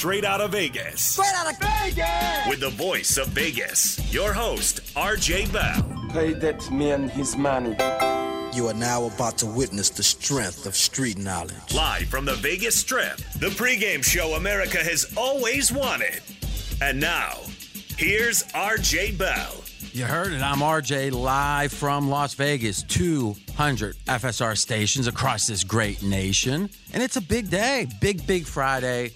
Straight Out of Vegas. Straight out of Vegas! With the voice of Vegas, your host, RJ Bell. Pay that man his money. You are now about to witness the strength of street knowledge. Live from the Vegas Strip, the pregame show America has always wanted. And now, here's RJ Bell. You heard it. I'm RJ live from Las Vegas, 200 FSR stations across this great nation. And it's a big day, big, big Friday.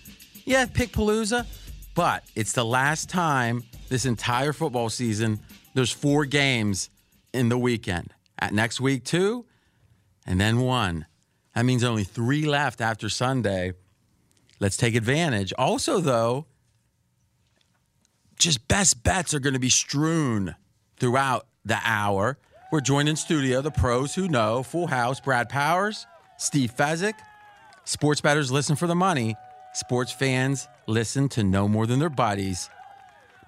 Yeah, pick Palooza, but it's the last time this entire football season. There's four games in the weekend. At next week, two, and then one. That means only three left after Sunday. Let's take advantage. Also, though, just best bets are going to be strewn throughout the hour. We're joined in studio, the pros who know, Full House, Brad Powers, Steve Fezzik. Sports bettors listen for the money. Sports fans listen to no more than their bodies.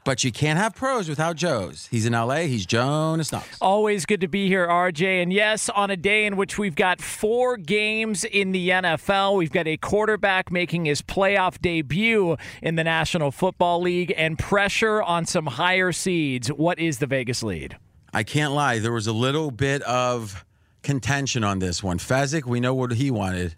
But you can't have pros without Joes. He's in LA. He's Jonas Knox. Always good to be here, RJ. And yes, on a day in which we've got four games in the NFL, we've got a quarterback making his playoff debut in the National Football League and pressure on some higher seeds. What is the Vegas lead? I can't lie. There was a little bit of contention on this one. Fezzik, we know what he wanted.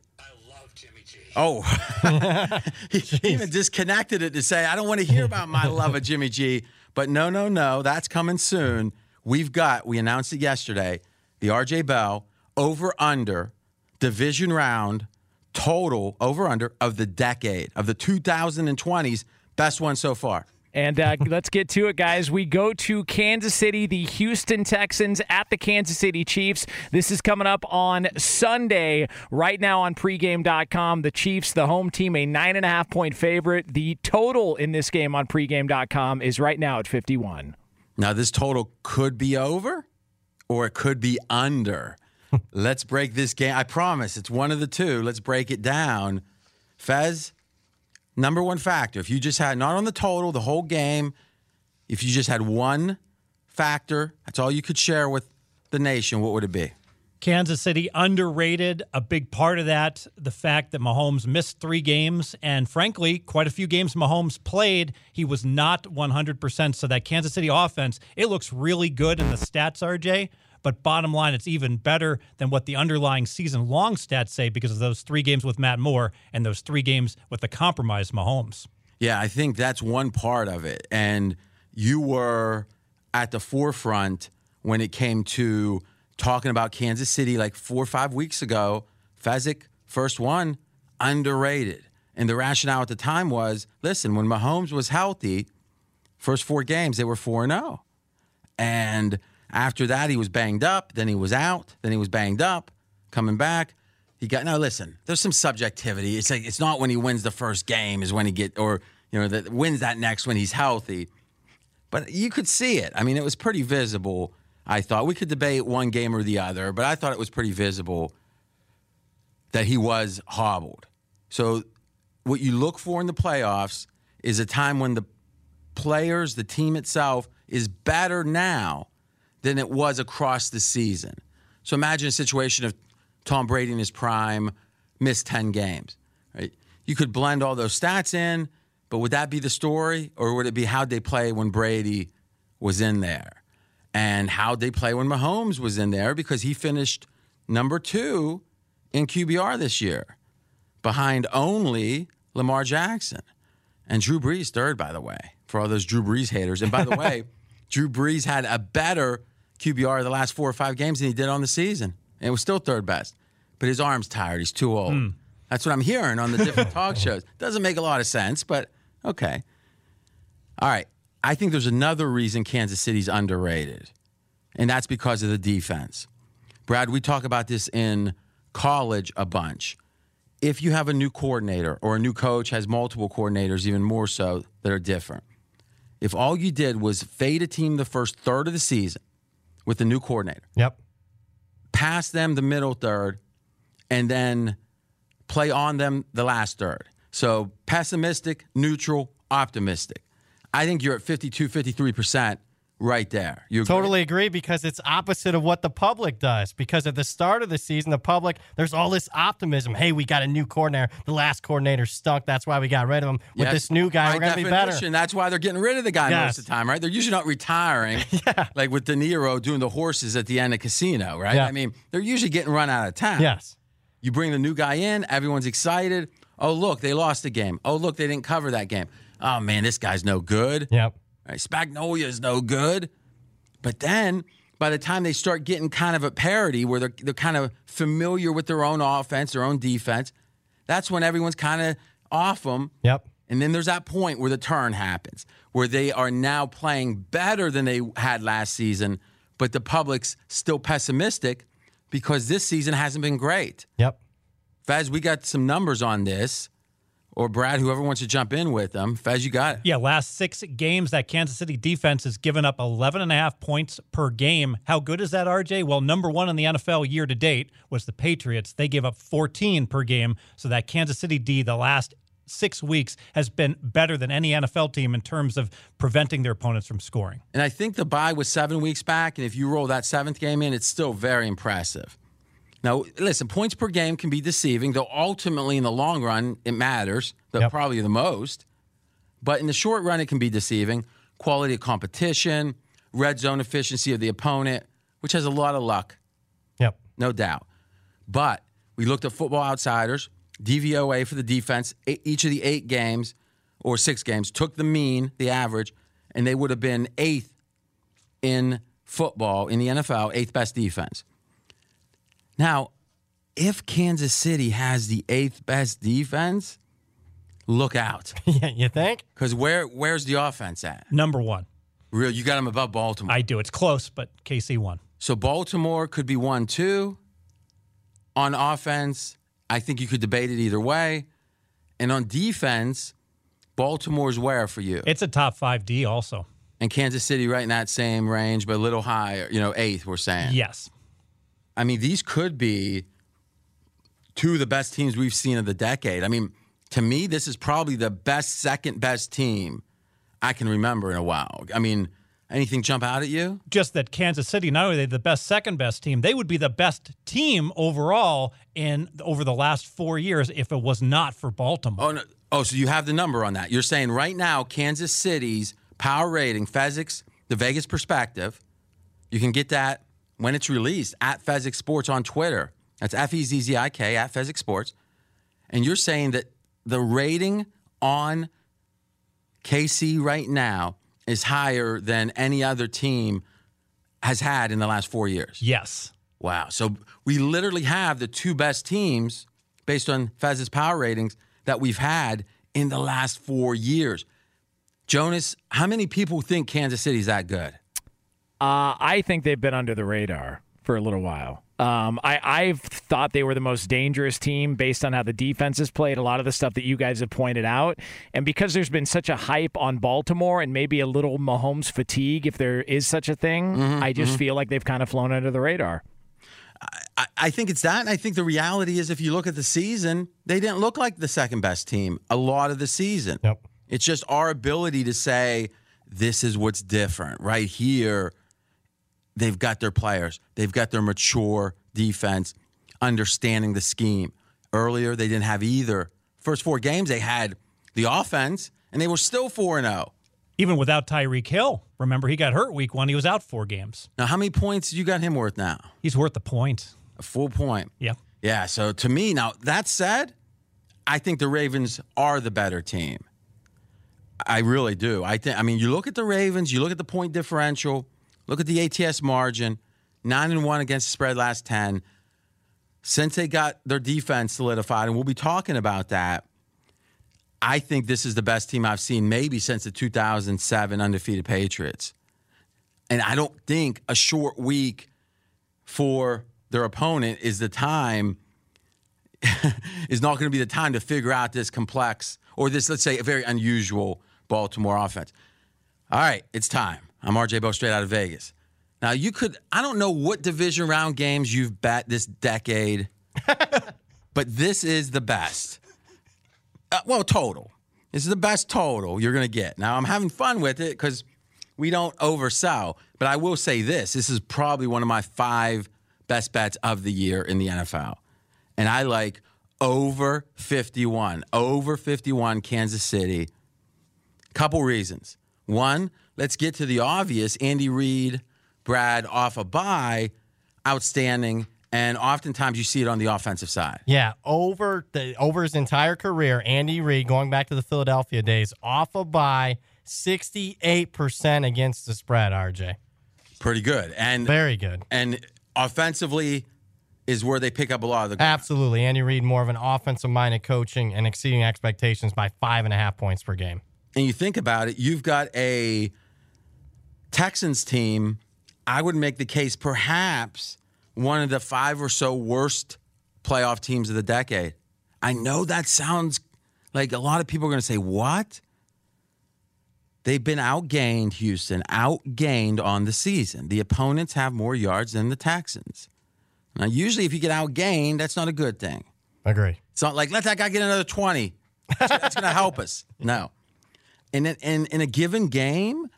Oh, he even disconnected it to say, I don't want to hear about my love of Jimmy G. But no, no, no, that's coming soon. We've got, we announced it yesterday, the RJ Bell over under division round total over under of the decade of the 2020s. Best one so far. And uh, let's get to it, guys. We go to Kansas City, the Houston Texans at the Kansas City Chiefs. This is coming up on Sunday, right now on pregame.com. The Chiefs, the home team, a nine and a half point favorite. The total in this game on pregame.com is right now at 51. Now, this total could be over or it could be under. Let's break this game. I promise it's one of the two. Let's break it down. Fez, number one factor. If you just had not on the total, the whole game, if you just had one factor, that's all you could share with the nation, what would it be? Kansas City underrated. A big part of that, the fact that Mahomes missed three games, and frankly, quite a few games Mahomes played, he was not 100%. So that Kansas City offense, it looks really good in the stats, RJ. But bottom line, it's even better than what the underlying season long stats say because of those three games with Matt Moore and those three games with the compromised Mahomes. Yeah, I think that's one part of it. And you were at the forefront when it came to talking about Kansas City like four or five weeks ago. Fezzik, first one, underrated. And the rationale at the time was listen, when Mahomes was healthy, first four games, they were 4 0. And oh. After that, he was banged up. Then he was out. Then he was banged up. Coming back, he got now. Listen, there's some subjectivity. It's like it's not when he wins the first game is when he get or you know that wins that next when he's healthy. But you could see it. I mean, it was pretty visible. I thought we could debate one game or the other, but I thought it was pretty visible that he was hobbled. So, what you look for in the playoffs is a time when the players, the team itself, is better now than it was across the season. So imagine a situation of Tom Brady in his prime missed 10 games, right? You could blend all those stats in, but would that be the story or would it be how'd they play when Brady was in there? And how'd they play when Mahomes was in there because he finished number 2 in QBR this year behind only Lamar Jackson. And Drew Brees third by the way, for all those Drew Brees haters. And by the way, Drew Brees had a better QBR the last four or five games than he did on the season. And it was still third best. But his arm's tired. He's too old. Mm. That's what I'm hearing on the different talk shows. Doesn't make a lot of sense, but okay. All right. I think there's another reason Kansas City's underrated, and that's because of the defense. Brad, we talk about this in college a bunch. If you have a new coordinator or a new coach has multiple coordinators, even more so, that are different. If all you did was fade a team the first third of the season with the new coordinator, Yep. pass them the middle third, and then play on them the last third. So pessimistic, neutral, optimistic. I think you're at 52, 53% right there. You agree? Totally agree because it's opposite of what the public does. Because at the start of the season, the public, there's all this optimism. Hey, we got a new coordinator. The last coordinator stunk. That's why we got rid of him. With Yes. this new guy, we're going to be better. That's why they're getting rid of the guy Yes. most of the time, right? They're usually not retiring, yeah. like with De Niro doing the horses at the end of Casino, right? Yeah. I mean, they're usually getting run out of town. Yes. You bring the new guy in, everyone's excited. Oh, look, they lost a game. Oh, look, they didn't cover that game. Oh, man, this guy's no good. Yep. Right? is no good. But then by the time they start getting kind of a parity where they're, they're kind of familiar with their own offense, their own defense, that's when everyone's kind of off them. Yep. And then there's that point where the turn happens, where they are now playing better than they had last season, but the public's still pessimistic because this season hasn't been great. Yep. Fez, we got some numbers on this, or Brad, whoever wants to jump in with them. Fez, you got it. Yeah, last six games, that Kansas City defense has given up 11 and a half points per game. How good is that, RJ? Well, number one in the NFL year to date was the Patriots. They gave up 14 per game. So that Kansas City D, the last six weeks, has been better than any NFL team in terms of preventing their opponents from scoring. And I think the bye was seven weeks back, and if you roll that seventh game in, it's still very impressive. Now, listen, points per game can be deceiving, though ultimately in the long run, it matters, the, Yep. probably the most. But in the short run, it can be deceiving. Quality of competition, red zone efficiency of the opponent, which has a lot of luck, Yep. no doubt. But we looked at Football Outsiders, DVOA for the defense. Each of the eight games or six games took the mean, the average, and they would have been eighth in football in the NFL, eighth best defense. Now, if Kansas City has the eighth best defense, look out. yeah, you think? Because where where's the offense at? Number one. Real, you got them above Baltimore. I do. It's close, but KC won. So Baltimore could be one, two. On offense, I think you could debate it either way. And on defense, Baltimore's where for you? It's a top five D also. And Kansas City right in that same range, but a little higher, you know, eighth, we're saying. Yes. I mean, these could be two of the best teams we've seen of the decade. I mean, to me, this is probably the best, second best team I can remember in a while. I mean, anything jump out at you? Just that Kansas City, not only are they the best second best team, they would be the best team overall in over the last four years if it was not for Baltimore. Oh, no. oh, so you have the number on that. You're saying right now, Kansas City's power rating, Fezzik, the Vegas perspective, you can get that when it's released at Fezzik Sports on Twitter. That's F E Z Z I K at Fezzik Sports. And you're saying that the rating on KC right now is higher than any other team has had in the last four years. Yes. Wow. So we literally have the two best teams based on Fez's power ratings that we've had in the last four years. Jonas, how many people think Kansas City's that good? Uh, I think they've been under the radar for a little while. Um, I, I've thought they were the most dangerous team based on how the defense has played, a lot of the stuff that you guys have pointed out. And because there's been such a hype on Baltimore and maybe a little Mahomes fatigue, if there is such a thing, Mhm, I just mhm. feel like they've kind of flown under the radar. I, I think it's that. And I think the reality is if you look at the season, they didn't look like the second best team a lot of the season. Yep. It's just our ability to say, this is what's different. Right here, they've got their players, they've got their mature defense, understanding the scheme. Earlier, they didn't have either. First four games, they had the offense, and they were still 4 0. Even without Tyreek Hill. Remember, he got hurt week one. He was out four games. Now, how many points you got him worth now? He's worth a point. A full point. Yeah. Yeah. So to me, now that said, I think the Ravens are the better team. I really do. I think. I mean, you look at the Ravens, you look at the point differential, look at the ATS margin, nine and one against the spread last ten. Since they got their defense solidified, and we'll be talking about that. I think this is the best team I've seen maybe since the 2007 undefeated Patriots. And I don't think a short week for their opponent is the time is not going to be the time to figure out this complex or this let's say a very unusual Baltimore offense. All right, it's time. I'm RJ Bo straight out of Vegas. Now you could I don't know what division round games you've bet this decade, but this is the best. Uh, well, total. This is the best total you're going to get. Now I'm having fun with it because we don't oversell. But I will say this: this is probably one of my five best bets of the year in the NFL, and I like over 51, over 51 Kansas City. Couple reasons. One, let's get to the obvious. Andy Reid, Brad off a bye, outstanding, and oftentimes you see it on the offensive side. Yeah, over the over his entire career, Andy Reid, going back to the Philadelphia days, off a bye, sixty-eight percent against the spread. RJ, Pretty good, and very good. And offensively is where they pick up a lot of the. Absolutely, Andy Reid, more of an offensive-minded coaching and exceeding expectations by five and a half points per game. and you think about it, you've got a Texans team. I would make the case perhaps one of the five or so worst playoff teams of the decade. I know that sounds like a lot of people are going to say, What? They've been outgained, Houston, outgained on the season. The opponents have more yards than the Texans. Now, usually, if you get outgained, that's not a good thing. I agree. It's not like let that guy get another twenty. That's, that's going to help us. No. In a, in in a given game,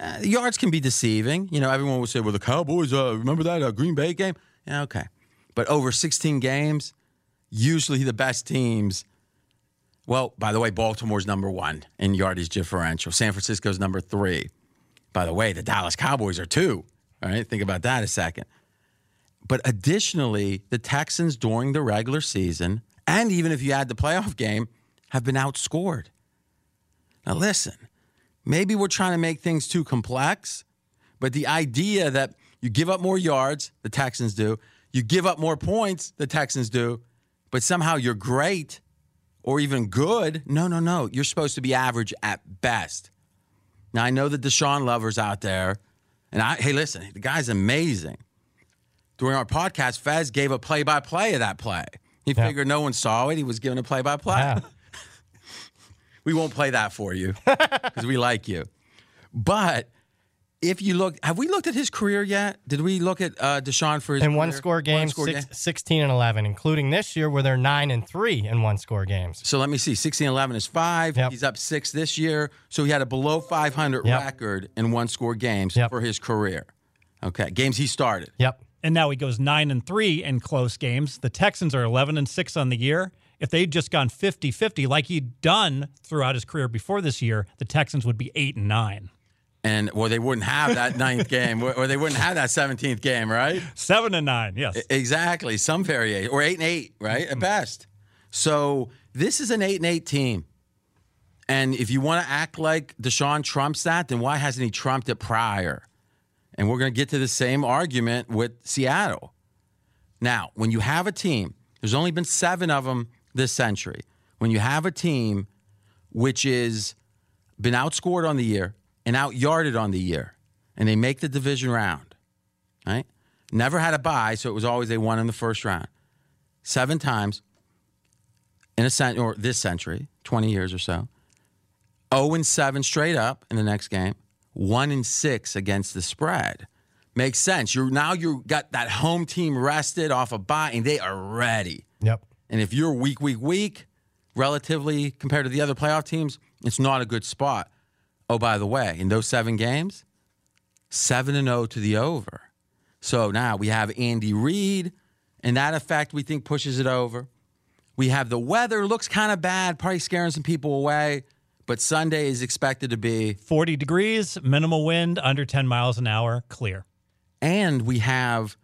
uh, yards can be deceiving. You know, everyone will say, "Well, the Cowboys, uh, remember that uh, Green Bay game?" Yeah, okay. But over 16 games, usually the best teams. Well, by the way, Baltimore's number one in yardage differential. San Francisco's number three. By the way, the Dallas Cowboys are two. All right, think about that a second. But additionally, the Texans during the regular season, and even if you add the playoff game, have been outscored. Now, listen, maybe we're trying to make things too complex, but the idea that you give up more yards, the Texans do, You give up more points, the Texans do, but somehow you're great or even good. No, no, no. You're supposed to be average at best. Now, I know the Deshaun lovers out there, and I, hey, listen, the guy's amazing. During our podcast, Fez gave a play by play of that play. He Yeah. figured no one saw it. He was giving a play by play. Yeah. We won't play that for you because we like you. But if you look, have we looked at his career yet? Did we look at uh, Deshaun for his in one score games, One-score six, game? 16 and 11, including this year where they're 9 and 3 in one score games. So let me see. 16 and 11 is five. Yep. He's up six this year. So he had a below 500 Yep. record in one score games Yep. for his career. Okay. Games he started. Yep. And now he goes nine and three in close games. The Texans are 11 and six on the year. If they'd just gone 50 50 like he'd done throughout his career before this year, the Texans would be eight and nine. And, well, they wouldn't have that ninth game, or they wouldn't have that 17th game, right? Seven and nine, yes. Exactly. Some variation. Or eight and eight, right? At mm-hmm. best. So this is an eight and eight team. And if you want to act like Deshaun trumps that, then why hasn't he trumped it prior? And we're going to get to the same argument with Seattle. Now, when you have a team, there's only been seven of them this century. When you have a team which is been outscored on the year and outyarded on the year, and they make the division round, right? Never had a bye, so it was always they won in the first round. Seven times in a cent or this century, 20 years or so. 0 and 7 straight up in the next game. 1 and 6 against the spread. Makes sense. You're now you got that home team rested off a bye and they are ready. Yep. And if you're weak, weak, weak, relatively compared to the other playoff teams, it's not a good spot. Oh, by the way, in those seven games, 7 and 0 to the over. So now we have Andy Reid, and that effect we think pushes it over. We have the weather, looks kind of bad, probably scaring some people away, but Sunday is expected to be. 40 degrees, minimal wind, under 10 miles an hour, clear. And we have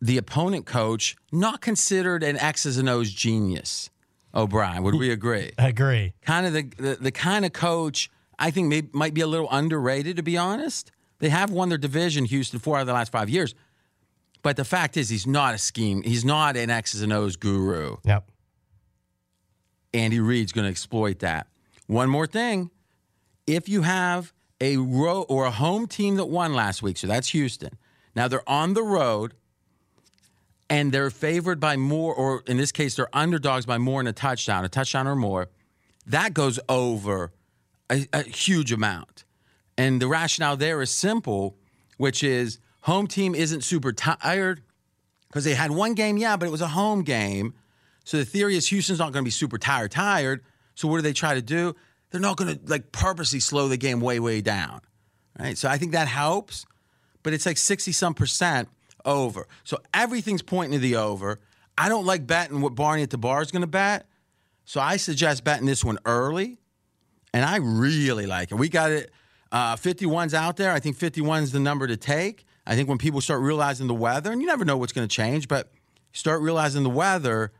the opponent coach not considered an X's and O's genius. O'Brien, would we agree? Agree. kind of the, the, the kind of coach I think may, might be a little underrated, to be honest. They have won their division, Houston, four out of the last five years. But the fact is, he's not a scheme. He's not an X's and O's guru. Yep. Andy Reid's going to exploit that. One more thing. If you have a row or a home team that won last week, so that's Houston. Now they're on the road and they're favored by more, or in this case, they're underdogs by more than a touchdown, a touchdown or more. That goes over a, a huge amount. And the rationale there is simple, which is home team isn't super tired because they had one game, yeah, but it was a home game. So the theory is Houston's not going to be super tired, tired. So what do they try to do? They're not going to like purposely slow the game way, way down, right? So I think that helps, but it's like sixty some percent over. So everything's pointing to the over. I don't like betting what Barney at the bar is going to bet, so I suggest betting this one early, and I really like it. We got it. Uh, 51's out there. I think 51 is the number to take. I think when people start realizing the weather, and you never know what's going to change, but start realizing the weather,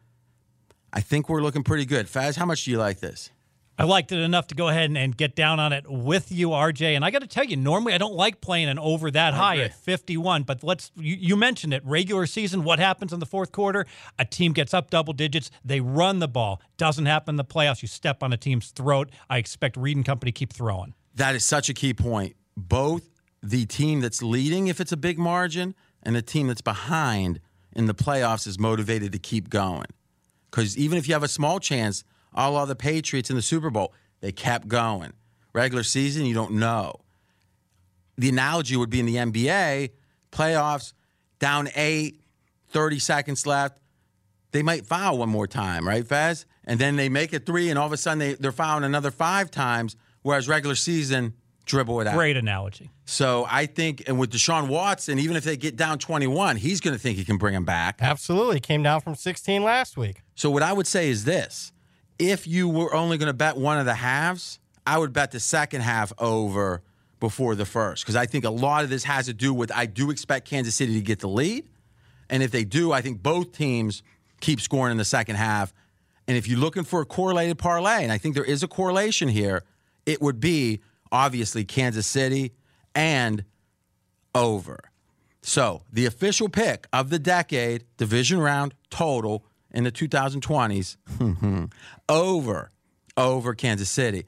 I think we're looking pretty good. Faz, how much do you like this? I liked it enough to go ahead and, and get down on it with you, RJ. And I got to tell you, normally I don't like playing an over that high agree. at 51. But let's, you, you mentioned it. Regular season, what happens in the fourth quarter? A team gets up double digits, they run the ball. Doesn't happen in the playoffs. You step on a team's throat. I expect Reid and Company keep throwing. That is such a key point. Both the team that's leading, if it's a big margin, and the team that's behind in the playoffs is motivated to keep going. Because even if you have a small chance, all of the Patriots in the Super Bowl, they kept going. Regular season, you don't know. The analogy would be in the NBA, playoffs, down eight, 30 seconds left. They might foul one more time, right, Faz? And then they make it three, and all of a sudden they, they're fouling another five times, whereas regular season, dribble it out. Great analogy. So I think, and with Deshaun Watson, even if they get down 21, he's going to think he can bring him back. Absolutely. Came down from 16 last week. So what I would say is this: if you were only going to bet one of the halves, I would bet the second half over before the first because I think a lot of this has to do with I do expect Kansas City to get the lead, and if they do, I think both teams keep scoring in the second half. And if you're looking for a correlated parlay, and I think there is a correlation here, it would be obviously Kansas City and over. So the official pick of the decade, division round total in the 2020s, over, over Kansas City.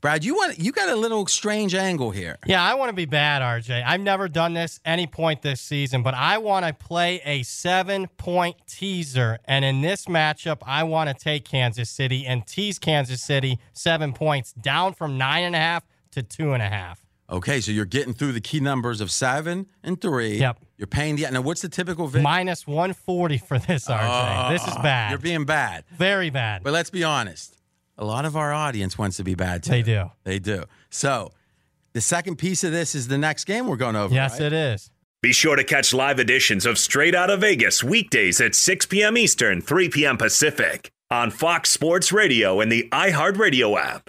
Brad, you want you got a little strange angle here. Yeah, I want to be bad, RJ. I've never done this any point this season, but I want to play a seven point teaser. And in this matchup, I want to take Kansas City and tease Kansas City seven points down from nine and a half to two and a half. Okay, so you're getting through the key numbers of seven and three. Yep. You're paying the now. What's the typical VIX? Minus 140 for this, RJ. Oh, this is bad. You're being bad. Very bad. But let's be honest. A lot of our audience wants to be bad too. They do. They do. So the second piece of this is the next game we're going over. Yes, right? it is. Be sure to catch live editions of Straight Outta Vegas weekdays at 6 p.m. Eastern, 3 p.m. Pacific on Fox Sports Radio and the iHeartRadio app.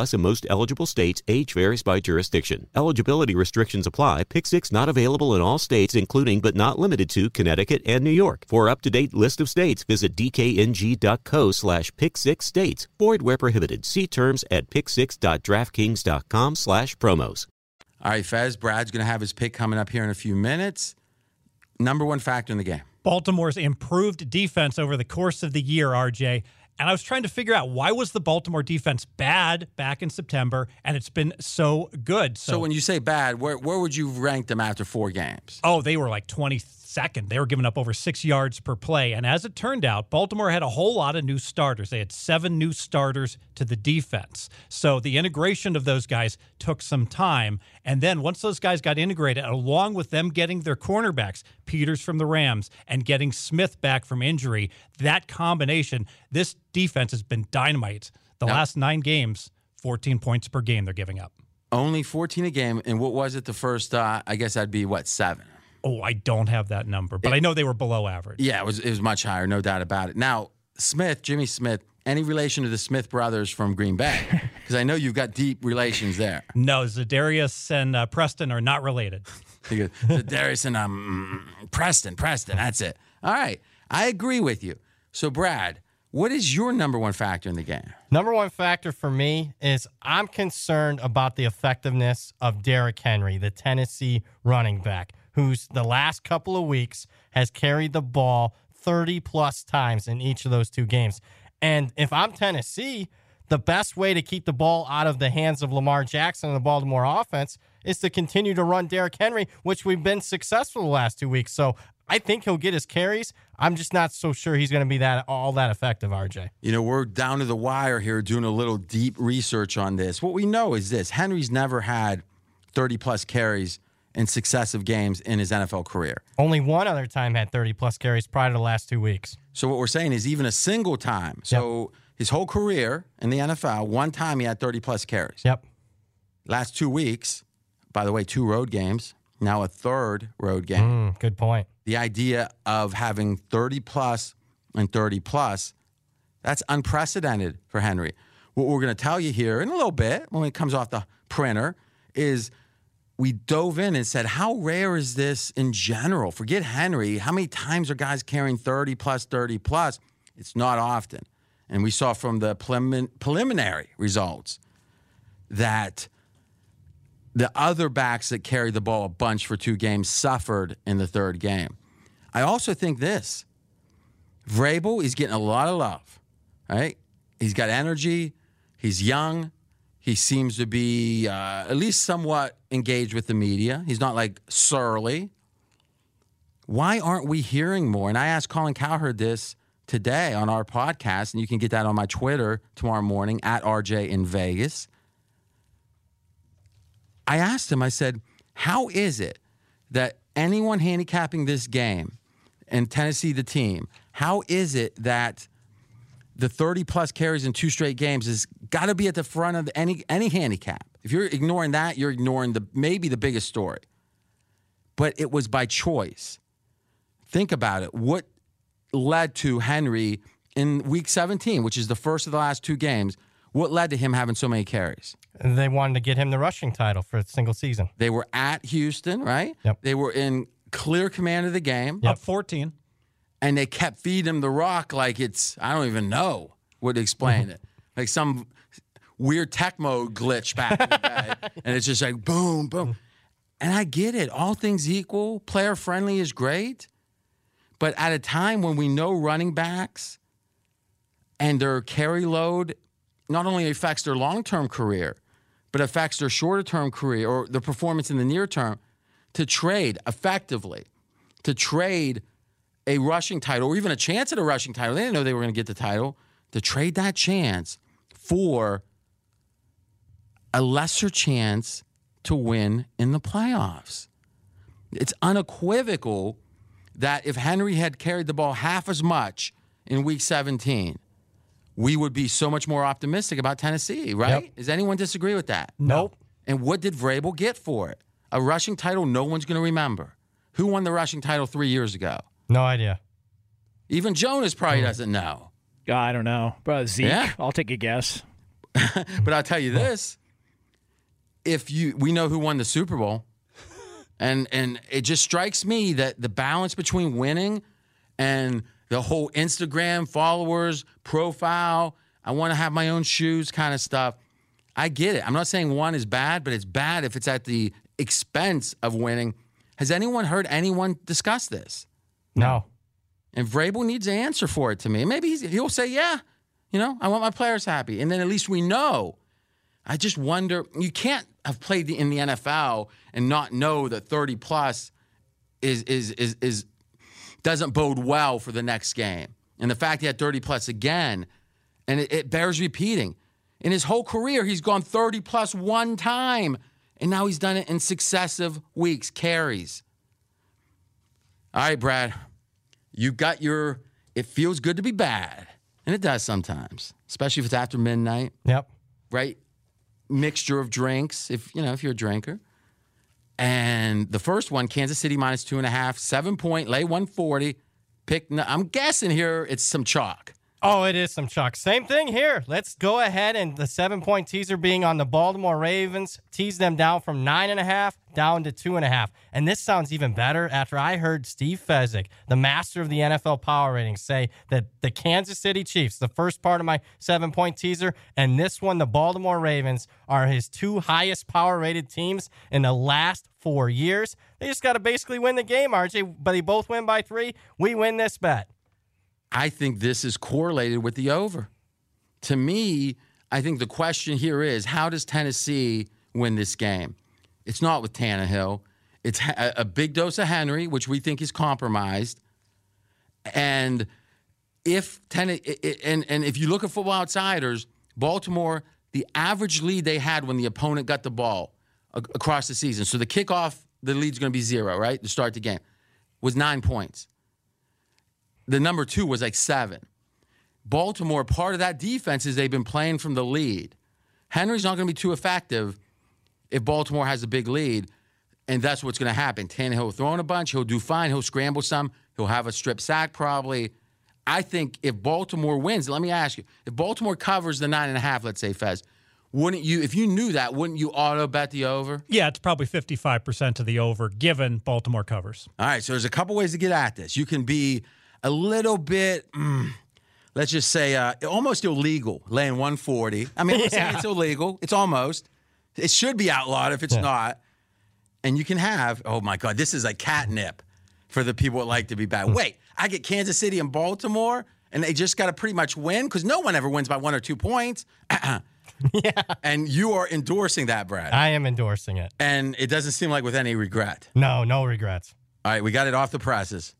in most eligible states. Age varies by jurisdiction. Eligibility restrictions apply. Pick 6 not available in all states, including but not limited to Connecticut and New York. For up to date list of states, visit dkng.co slash pick 6 states. Void where prohibited. See terms at pick6.draftkings.com slash promos. All right, Fez, Brad's going to have his pick coming up here in a few minutes. Number one factor in the game. Baltimore's improved defense over the course of the year, RJ. And I was trying to figure out why was the Baltimore defense bad back in September, and it's been so good. So, so when you say bad, where where would you rank them after four games? Oh, they were like 22nd. They were giving up over six yards per play. And as it turned out, Baltimore had a whole lot of new starters. They had seven new starters to the defense. So the integration of those guys took some time. And then once those guys got integrated, along with them getting their cornerbacks, Peters from the Rams, and getting Smith back from injury, that combination, this defense has been dynamite. The Yep. last nine games, 14 points per game they're giving up. Only 14 a game. And what was it the first, uh, I guess that'd be what, seven? Oh, I don't have that number, but I know they were below average. Yeah, it was, it was much higher, no doubt about it. Now, Smith, Jimmy Smith, any relation to the Smith brothers from Green Bay? Because I know you've got deep relations there. No, Za'Darius and uh, Preston are not related. He goes, Darius and um, Preston, Preston, that's it. All right, I agree with you. So, Brad, what is your number one factor in the game? Number one factor for me is I'm concerned about the effectiveness of Derrick Henry, the Tennessee running back, who's the last couple of weeks has carried the ball 30 plus times in each of those two games. And if I'm Tennessee, the best way to keep the ball out of the hands of Lamar Jackson and the Baltimore offense is to continue to run Derrick Henry, which we've been successful the last two weeks. So I think he'll get his carries. I'm just not so sure he's going to be that all that effective, RJ. You know, we're down to the wire here doing a little deep research on this. What we know is this Henry's never had 30 plus carries in successive games in his NFL career. Only one other time had 30 plus carries prior to the last two weeks. So what we're saying is even a single time. So yep. his whole career in the NFL, one time he had 30 plus carries. Yep. Last two weeks, by the way, two road games, now a third road game. Mm, good point. The idea of having 30 plus and 30 plus, that's unprecedented for Henry. What we're going to tell you here in a little bit when it comes off the printer is we dove in and said, how rare is this in general? Forget Henry. How many times are guys carrying 30 plus, 30 plus? It's not often. And we saw from the preliminary results that the other backs that carried the ball a bunch for two games suffered in the third game. I also think this Vrabel is getting a lot of love, right? He's got energy, he's young, he seems to be uh, at least somewhat engaged with the media. He's not like surly. Why aren't we hearing more? And I asked Colin Cowherd this today on our podcast, and you can get that on my Twitter tomorrow morning at RJ in Vegas. I asked him, I said, how is it that anyone handicapping this game and Tennessee, the team, how is it that the 30 plus carries in two straight games has got to be at the front of any any handicap. If you're ignoring that, you're ignoring the maybe the biggest story. But it was by choice. Think about it. What led to Henry in week 17, which is the first of the last two games, what led to him having so many carries? And they wanted to get him the rushing title for a single season. They were at Houston, right? Yep. They were in clear command of the game. Yep. Up 14 and they kept feeding him the rock like it's I don't even know what to explain it. Like some weird Tecmo glitch back in the day. and it's just like boom, boom. And I get it. All things equal, player friendly is great. But at a time when we know running backs and their carry load not only affects their long term career, but affects their shorter term career or their performance in the near term, to trade effectively, to trade a rushing title or even a chance at a rushing title. They didn't know they were going to get the title. To trade that chance for a lesser chance to win in the playoffs. It's unequivocal that if Henry had carried the ball half as much in week 17, we would be so much more optimistic about Tennessee, right? Yep. Does anyone disagree with that? Nope. And what did Vrabel get for it? A rushing title no one's going to remember. Who won the rushing title three years ago? No idea. Even Jonas probably hmm. doesn't know. Uh, I don't know. But Zeke, yeah. I'll take a guess. but I'll tell you this. If you we know who won the Super Bowl. And and it just strikes me that the balance between winning and the whole Instagram followers profile, I want to have my own shoes kind of stuff. I get it. I'm not saying one is bad, but it's bad if it's at the expense of winning. Has anyone heard anyone discuss this? No. And Vrabel needs an answer for it to me. Maybe he'll say, yeah, you know, I want my players happy. And then at least we know. I just wonder, you can't have played in the NFL and not know that 30 plus is, is, is, is doesn't bode well for the next game. And the fact he had 30 plus again, and it, it bears repeating. In his whole career, he's gone 30 plus one time. And now he's done it in successive weeks, carries. All right, Brad, you got your, it feels good to be bad. And it does sometimes, especially if it's after midnight. Yep. Right? mixture of drinks, if you know, if you're a drinker. And the first one, Kansas City minus two and a half, seven point, lay 140. Pick, I'm guessing here it's some chalk. Oh, it is some chalk. Same thing here. Let's go ahead and the seven point teaser being on the Baltimore Ravens, tease them down from nine and a half down to two and a half. And this sounds even better after I heard Steve Fezzik, the master of the NFL power ratings, say that the Kansas City Chiefs, the first part of my seven point teaser, and this one, the Baltimore Ravens, are his two highest power rated teams in the last four years. They just got to basically win the game, RJ, but they both win by three. We win this bet. I think this is correlated with the over. To me, I think the question here is how does Tennessee win this game? It's not with Tannehill. It's a big dose of Henry, which we think is compromised. And if ten, and and if you look at Football Outsiders, Baltimore, the average lead they had when the opponent got the ball across the season. So the kickoff, the lead's going to be zero, right? To start the game, was nine points the number two was like seven. Baltimore, part of that defense is they've been playing from the lead. Henry's not going to be too effective if Baltimore has a big lead, and that's what's going to happen. Tannehill will throw a bunch. He'll do fine. He'll scramble some. He'll have a strip sack probably. I think if Baltimore wins, let me ask you, if Baltimore covers the nine and a half, let's say, Fez, wouldn't you, if you knew that, wouldn't you auto bet the over? Yeah, it's probably 55% of the over given Baltimore covers. All right, so there's a couple ways to get at this. You can be – a little bit. Mm, let's just say uh, almost illegal laying 140. I mean, yeah. it's illegal. It's almost. It should be outlawed if it's yeah. not. And you can have, oh my God, this is like catnip for the people that like to be bad. Hmm. Wait, I get Kansas City and Baltimore, and they just got to pretty much win because no one ever wins by one or two points. yeah. And you are endorsing that, Brad. I am endorsing it. And it doesn't seem like with any regret. No, no regrets. All right, we got it off the presses.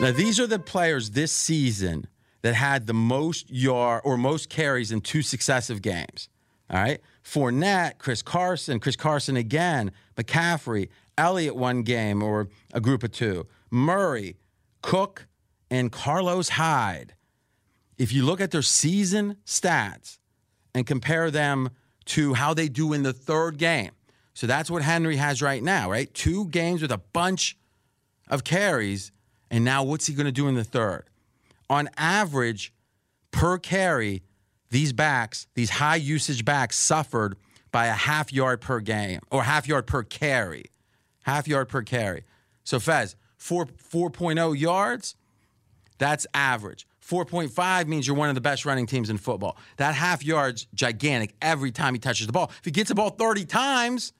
Now, these are the players this season that had the most yard or most carries in two successive games. All right. Fournette, Chris Carson, Chris Carson again, McCaffrey, Elliott one game or a group of two, Murray, Cook, and Carlos Hyde. If you look at their season stats and compare them to how they do in the third game, so that's what Henry has right now, right? Two games with a bunch of carries and now what's he going to do in the third? On average, per carry, these backs, these high usage backs, suffered by a half yard per game or half yard per carry. Half yard per carry. So Fez, 4 4.0 yards, that's average. 4.5 means you're one of the best running teams in football. That half yard's gigantic every time he touches the ball. If he gets the ball 30 times,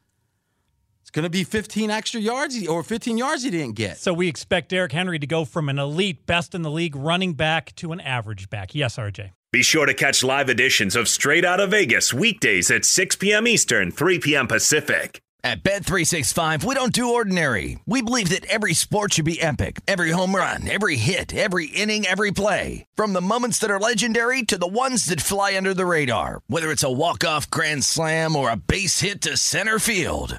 going to be 15 extra yards or 15 yards he didn't get. So we expect Derrick Henry to go from an elite, best in the league running back to an average back. Yes, RJ. Be sure to catch live editions of Straight Out of Vegas weekdays at 6 p.m. Eastern, 3 p.m. Pacific. At Bet365, we don't do ordinary. We believe that every sport should be epic. Every home run, every hit, every inning, every play. From the moments that are legendary to the ones that fly under the radar. Whether it's a walk-off grand slam or a base hit to center field.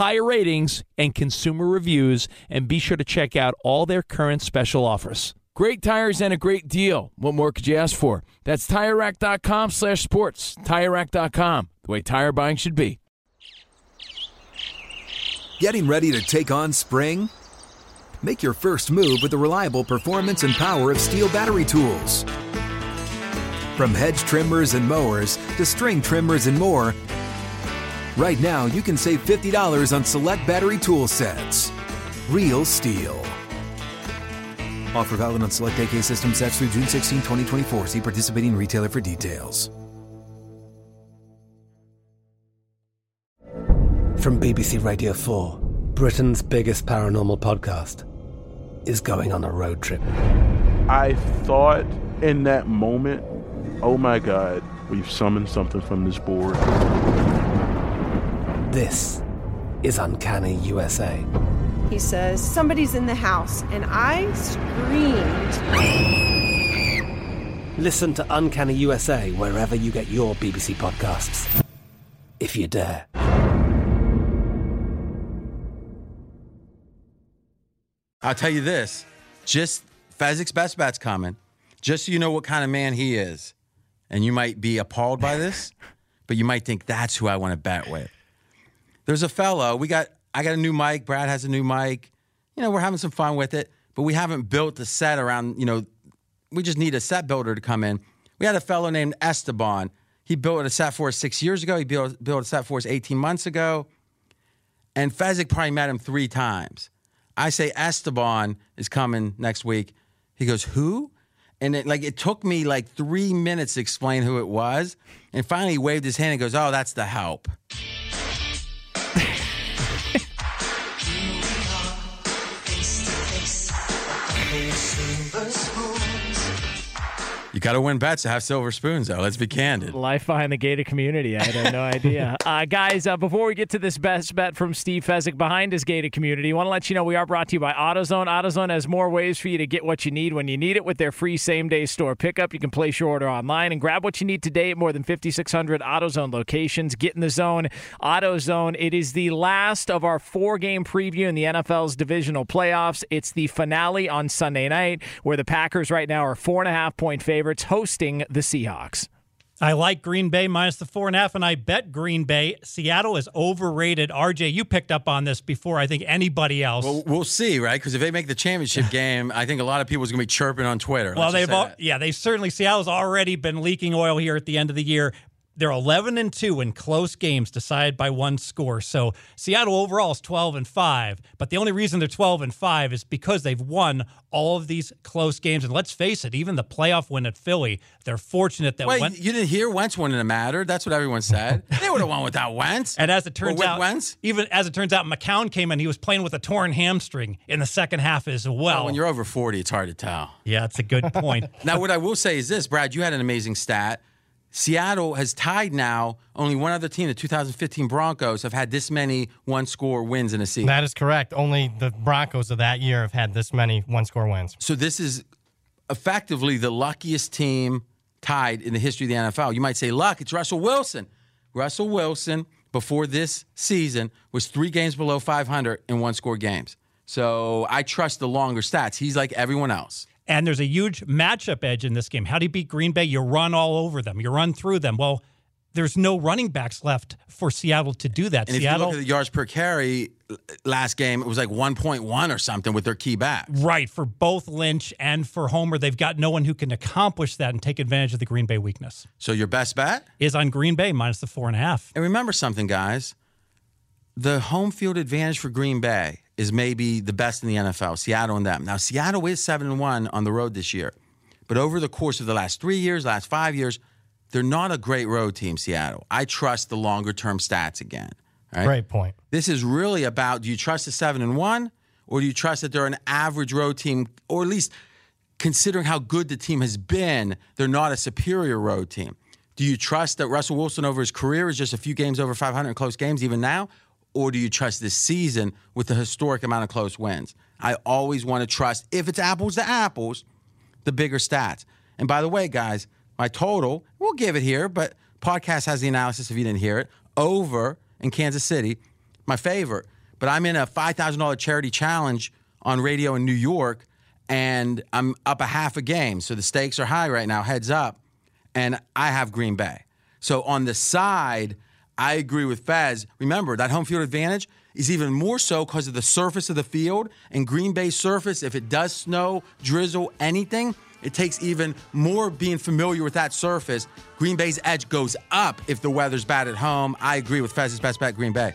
tire ratings, and consumer reviews, and be sure to check out all their current special offers. Great tires and a great deal. What more could you ask for? That's TireRack.com slash sports. TireRack.com, the way tire buying should be. Getting ready to take on spring? Make your first move with the reliable performance and power of STIHL battery tools. From hedge trimmers and mowers to string trimmers and more, right now you can save $50 on select battery tool sets. Real STIHL. Offer valid on select AK system sets through June 16, 2024. See participating retailer for details. From BBC Radio 4, Britain's biggest paranormal podcast is going on a road trip. I thought in that moment, oh my God, we've summoned something from this board. This is Uncanny USA. He says, Somebody's in the house. And I screamed. Listen to Uncanny USA wherever you get your BBC podcasts, if you dare. I'll tell you this just Fezzik's best bet's coming, just so you know what kind of man he is. And you might be appalled by this, but you might think that's who I want to bet with. There's a fellow, we got, I got a new mic, Brad has a new mic. You know, we're having some fun with it, but we haven't built the set around, you know, we just need a set builder to come in. We had a fellow named Esteban. He built a set for us six years ago. He built, built a set for us 18 months ago. And Fezzik probably met him three times. I say Esteban is coming next week. He goes, Who? And it, like it took me like three minutes to explain who it was. And finally he waved his hand and goes, Oh, that's the help. You got to win bets to have silver spoons, though. Let's be candid. Life behind the gated community. I had no idea. Uh, guys, uh, before we get to this best bet from Steve Fezzik behind his gated community, I want to let you know we are brought to you by AutoZone. AutoZone has more ways for you to get what you need when you need it with their free same day store pickup. You can place your order online and grab what you need today at more than 5,600 AutoZone locations. Get in the zone. AutoZone, it is the last of our four game preview in the NFL's divisional playoffs. It's the finale on Sunday night where the Packers right now are four and a half point favorites hosting the Seahawks. I like Green Bay minus the four and a half, and I bet Green Bay. Seattle is overrated. RJ, you picked up on this before I think anybody else. Well, we'll see, right? Because if they make the championship game, I think a lot of people is going to be chirping on Twitter. well, they've all, yeah, they certainly Seattle's already been leaking oil here at the end of the year. They're 11 and 2 in close games decided by one score. So Seattle overall is 12 and 5, but the only reason they're 12 and 5 is because they've won all of these close games and let's face it, even the playoff win at Philly, they're fortunate that Wait, Wentz- you didn't hear Wentz wouldn't have mattered. That's what everyone said. they would have won without Wentz. And as it turns with out, Wentz? even as it turns out, McCown came in. He was playing with a torn hamstring in the second half as well. Well, when you're over 40, it's hard to tell. yeah, that's a good point. Now, what I will say is this, Brad, you had an amazing stat. Seattle has tied now. Only one other team, the 2015 Broncos, have had this many one score wins in a season. That is correct. Only the Broncos of that year have had this many one score wins. So this is effectively the luckiest team tied in the history of the NFL. You might say luck, it's Russell Wilson. Russell Wilson, before this season, was three games below 500 in one score games. So I trust the longer stats. He's like everyone else. And there's a huge matchup edge in this game. How do you beat Green Bay? You run all over them. You run through them. Well, there's no running backs left for Seattle to do that. And if Seattle, you look at the yards per carry last game, it was like 1.1 or something with their key back. right for both Lynch and for Homer, they've got no one who can accomplish that and take advantage of the Green Bay weakness. So your best bet? Is on Green Bay minus the four and a half. And remember something, guys. The home field advantage for Green Bay is maybe the best in the NFL, Seattle and them. Now, Seattle is 7 and 1 on the road this year. But over the course of the last three years, last five years, they're not a great road team, Seattle. I trust the longer term stats again. Right? Great point. This is really about do you trust the 7 and 1 or do you trust that they're an average road team or at least considering how good the team has been, they're not a superior road team. Do you trust that Russell Wilson over his career is just a few games over 500 in close games even now? Or do you trust this season with the historic amount of close wins? I always want to trust, if it's apples to apples, the bigger stats. And by the way, guys, my total, we'll give it here, but podcast has the analysis if you didn't hear it, over in Kansas City, my favorite. But I'm in a $5,000 charity challenge on radio in New York, and I'm up a half a game. So the stakes are high right now, heads up. And I have Green Bay. So on the side, I agree with Faz. Remember, that home field advantage is even more so because of the surface of the field. And Green Bay surface, if it does snow, drizzle, anything, it takes even more being familiar with that surface. Green Bay's edge goes up if the weather's bad at home. I agree with Fez's best bet, Green Bay.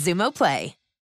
Xumo Play.